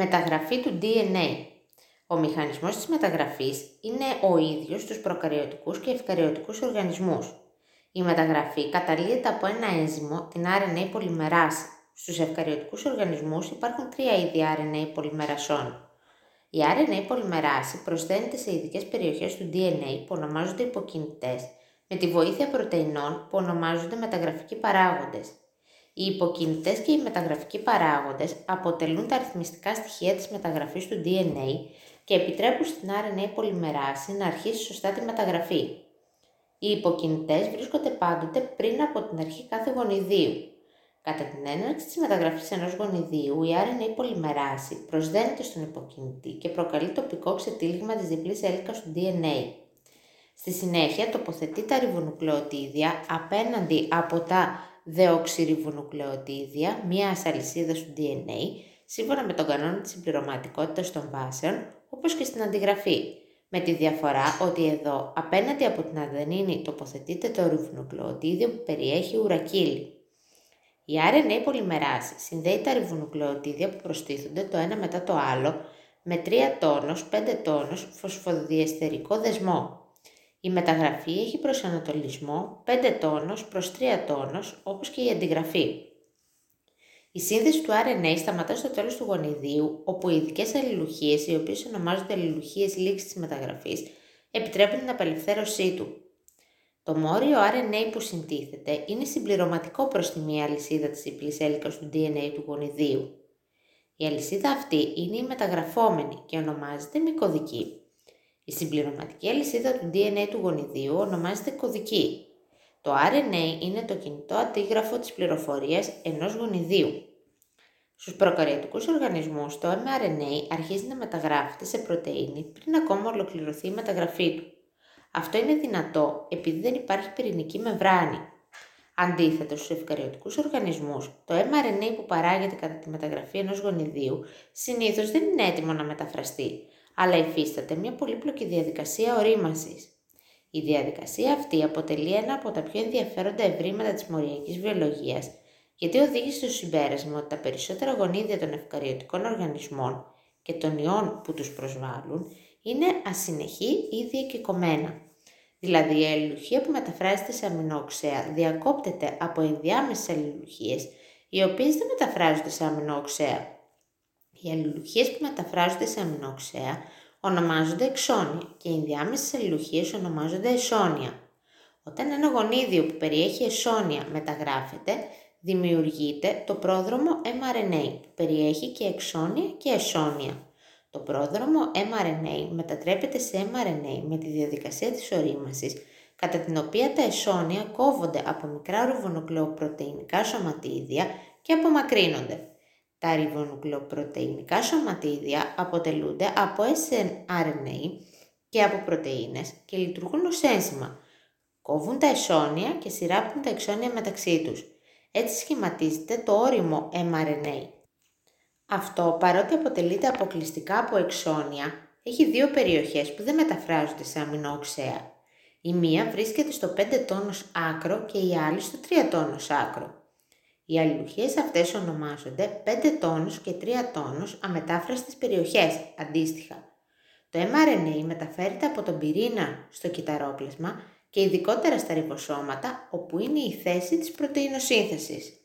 Μεταγραφή του DNA. Ο μηχανισμός της μεταγραφής είναι ο ίδιος στους προκαριωτικούς και ευκαριωτικούς οργανισμούς. Η μεταγραφή καταλύεται από ένα ένζυμο, την RNA πολυμεράση. Στους ευκαριωτικούς οργανισμούς υπάρχουν τρία είδη RNA πολυμερασών. Η RNA πολυμεράση προσθένεται σε ειδικές περιοχές του DNA που ονομάζονται υποκινητές, με τη βοήθεια πρωτεϊνών που ονομάζονται μεταγραφικοί παράγοντες. Οι υποκινητές και οι μεταγραφικοί παράγοντες αποτελούν τα αριθμιστικά στοιχεία της μεταγραφής του DNA και επιτρέπουν στην RNA πολυμεράση να αρχίσει σωστά τη μεταγραφή. Οι υποκινητές βρίσκονται πάντοτε πριν από την αρχή κάθε γονιδίου. Κατά την έναρξη της μεταγραφής ενός γονιδίου, η RNA πολυμεράση προσδένεται στον υποκινητή και προκαλεί τοπικό ξετύλιγμα της διπλής έλικας του DNA. Στη συνέχεια τοποθετεί τα ριβονουκλεοτίδια απέναντι από τα δεοξυριβονουκλεοτίδια μια αλυσίδα του DNA, σύμφωνα με τον κανόνα της συμπληρωματικότητας των βάσεων, όπως και στην αντιγραφή, με τη διαφορά ότι εδώ απέναντι από την αδενίνη τοποθετείται το ριβονουκλεοτίδιο που περιέχει ουρακίλι. Η RNA πολυμεράση συνδέει τα ριβονουκλεοτίδια που προστίθονται το ένα μετά το άλλο με 3 τόνος, 5 τόνος φωσφοδιεστερικό δεσμό. Η μεταγραφή έχει προσανατολισμό 5 τόνος προς 3 τόνος, όπως και η αντιγραφή. Η σύνδεση του RNA σταματά στο τέλος του γονιδίου, όπου οι ειδικές αλληλουχίες, οι οποίες ονομάζονται αλληλουχίες λήξης της μεταγραφής, επιτρέπουν την απελευθέρωσή του. Το μόριο RNA που συντίθεται είναι συμπληρωματικό προς τη μία αλυσίδα της διπλής έλικας του DNA του γονιδίου. Η αλυσίδα αυτή είναι η μεταγραφόμενη και ονομάζεται μικοδική. Η συμπληρωματική αλυσίδα του DNA του γονιδίου ονομάζεται κωδική. Το RNA είναι το κινητό αντίγραφο της πληροφορίας ενός γονιδίου. Στους προκαριωτικούς οργανισμούς το mRNA αρχίζει να μεταγράφεται σε πρωτεΐνη πριν ακόμα ολοκληρωθεί η μεταγραφή του. Αυτό είναι δυνατό επειδή δεν υπάρχει πυρηνική μεμβράνη. Αντίθετα, στους ευκαριωτικούς οργανισμούς, το mRNA που παράγεται κατά τη μεταγραφή ενός γονιδίου συνήθως δεν είναι έτοιμο να μεταφραστεί, αλλά υφίσταται μια πολύπλοκη διαδικασία ορίμανσης. Η διαδικασία αυτή αποτελεί ένα από τα πιο ενδιαφέροντα ευρήματα της μοριακής βιολογίας, γιατί οδήγησε στο συμπέρασμα ότι τα περισσότερα γονίδια των ευκαριωτικών οργανισμών και των ιών που τους προσβάλλουν είναι ασυνεχή ή διακεκομένα. Δηλαδή η αλληλουχία που μεταφράζεται σε αμινόξεα διακόπτεται από ενδιάμεσες αλληλουχίες, οι οποίες δεν μεταφράζονται σε αμινόξεα. Οι αλληλουχίες που μεταφράζονται σε αμινόξεα ονομάζονται εξώνια και οι ενδιάμεσες αλληλουχίες ονομάζονται εσώνια. Όταν ένα γονίδιο που περιέχει εσώνια μεταγράφεται, δημιουργείται το πρόδρομο mRNA που περιέχει και εξώνια και εσώνια. Το πρόδρομο mRNA μετατρέπεται σε mRNA με τη διαδικασία της ορίμασης, κατά την οποία τα εσώνια κόβονται από μικρά ρουβονουκλεοπρωτεϊνικά σωματίδια και απομακρύνονται. Τα ριβονουκλεοπρωτεϊνικά σωματίδια αποτελούνται από snRNA και από πρωτεΐνες και λειτουργούν ως ένζημα. Κόβουν τα εσώνια και σειράπτουν τα εξώνια μεταξύ τους. Έτσι σχηματίζεται το όριμο mRNA. Αυτό, παρότι αποτελείται αποκλειστικά από εξώνια, έχει δύο περιοχές που δεν μεταφράζονται σε αμινόξεα. Η μία βρίσκεται στο 5 τόνος άκρο και η άλλη στο 3 τόνος άκρο. Οι αλληλουχίες αυτές ονομάζονται 5 τόνους και 3 τόνους αμετάφραστες περιοχές, αντίστοιχα. Το mRNA μεταφέρεται από τον πυρήνα στο κυταρόπλασμα και ειδικότερα στα ριβοσώματα, όπου είναι η θέση της πρωτεϊνοσύνθεσης.